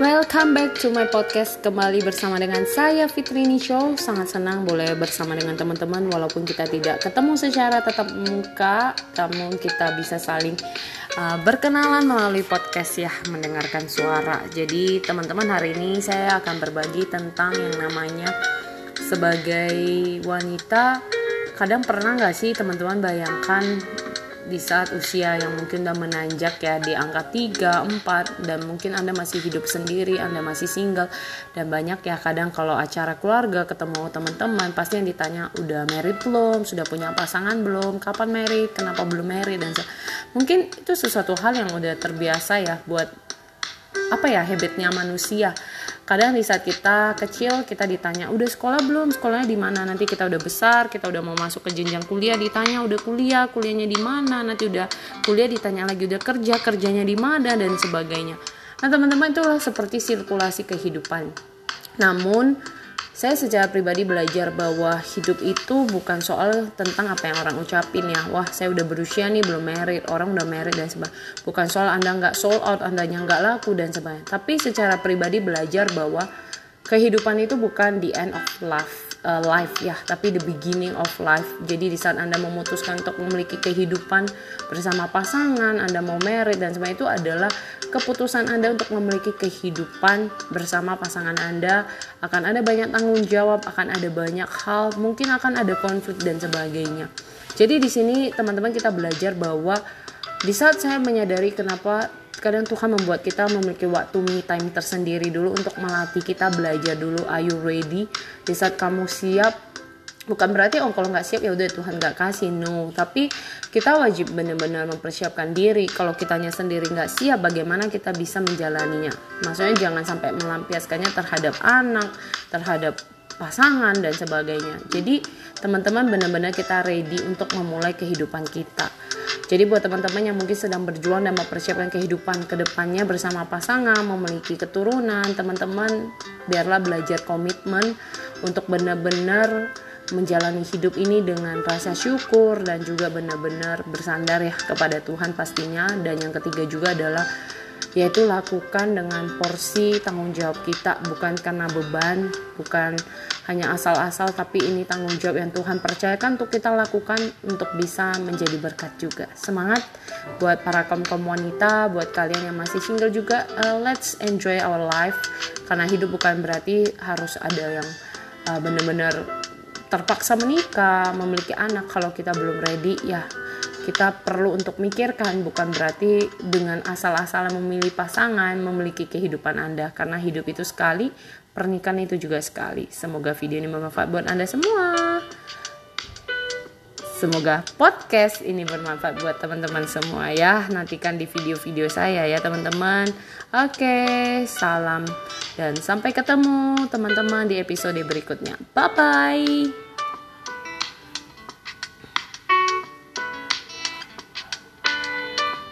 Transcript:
Welcome back to my podcast. Kembali bersama dengan saya Fitrini Show Sangat senang boleh bersama dengan teman-teman. Walaupun kita tidak ketemu secara tetap muka Namun kita bisa saling uh, berkenalan melalui podcast ya Mendengarkan suara. Jadi teman-teman hari ini saya akan berbagi tentang yang namanya Sebagai wanita. Kadang pernah gak sih teman-teman bayangkan di saat usia yang mungkin udah menanjak ya di angka 3, 4 dan mungkin Anda masih hidup sendiri, Anda masih single dan banyak ya kadang kalau acara keluarga ketemu teman-teman pasti yang ditanya udah married belum, sudah punya pasangan belum, kapan married, kenapa belum married? Dan mungkin itu sesuatu hal yang udah terbiasa ya buat apa ya habitnya manusia kadang di saat kita kecil kita ditanya udah sekolah belum? Sekolahnya di mana? Nanti kita udah besar kita udah mau masuk ke jenjang kuliah ditanya udah kuliah? Kuliahnya di mana? Nanti udah kuliah ditanya lagi udah kerja? Kerjanya di mana? Dan sebagainya. Nah teman-teman itulah seperti sirkulasi kehidupan. Namun saya secara pribadi belajar bahwa hidup itu bukan soal tentang apa yang orang ucapin ya. Wah saya udah berusia nih belum merit orang udah merit dan sebagainya. Bukan soal anda nggak sold out andanya nggak laku dan sebagainya. Tapi secara pribadi belajar bahwa kehidupan itu bukan the end of life uh, life ya tapi the beginning of life. Jadi di saat anda memutuskan untuk memiliki kehidupan bersama pasangan anda mau married dan sebagainya itu adalah keputusan anda untuk memiliki kehidupan bersama pasangan anda. Akan ada banyak tanggung jawab akan ada banyak hal mungkin akan ada konflik dan sebagainya. Jadi di sini teman-teman kita belajar bahwa di saat saya menyadari kenapa kadang Tuhan membuat kita memiliki waktu me time tersendiri dulu untuk melatih kita belajar dulu. Are you ready? Di saat kamu siap bukan berarti oh kalau nggak siap ya udah Tuhan nggak kasih. No tapi kita wajib benar-benar mempersiapkan diri. Kalau kitanya sendiri nggak siap bagaimana kita bisa menjalaninya? Maksudnya jangan sampai melampiaskannya terhadap anak terhadap pasangan dan sebagainya. Jadi teman-teman benar-benar kita ready untuk memulai kehidupan kita jadi buat teman-teman yang mungkin sedang berjuang dan mempersiapkan kehidupan ke depannya bersama pasangan, memiliki keturunan, teman-teman biarlah belajar komitmen untuk benar-benar menjalani hidup ini dengan rasa syukur dan juga benar-benar bersandar ya kepada Tuhan pastinya. Dan yang ketiga juga adalah yaitu lakukan dengan porsi tanggung jawab kita bukan karena beban bukan hanya asal-asal tapi ini tanggung jawab yang Tuhan percayakan untuk kita lakukan untuk bisa menjadi berkat juga. Semangat buat para kaum kaum wanita buat kalian yang masih single juga. Uh, let's enjoy our life. Karena hidup bukan berarti harus ada yang uh, benar-benar terpaksa menikah memiliki anak. Kalau kita belum ready ya kita perlu untuk mikirkan bukan berarti dengan asal-asalan memilih pasangan memiliki kehidupan Anda karena hidup itu sekali pernikahan itu juga sekali semoga video ini bermanfaat buat Anda semua Semoga podcast ini bermanfaat buat teman-teman semua ya. Nantikan di video-video saya ya teman-teman. Oke, salam dan sampai ketemu teman-teman di episode berikutnya. Bye bye.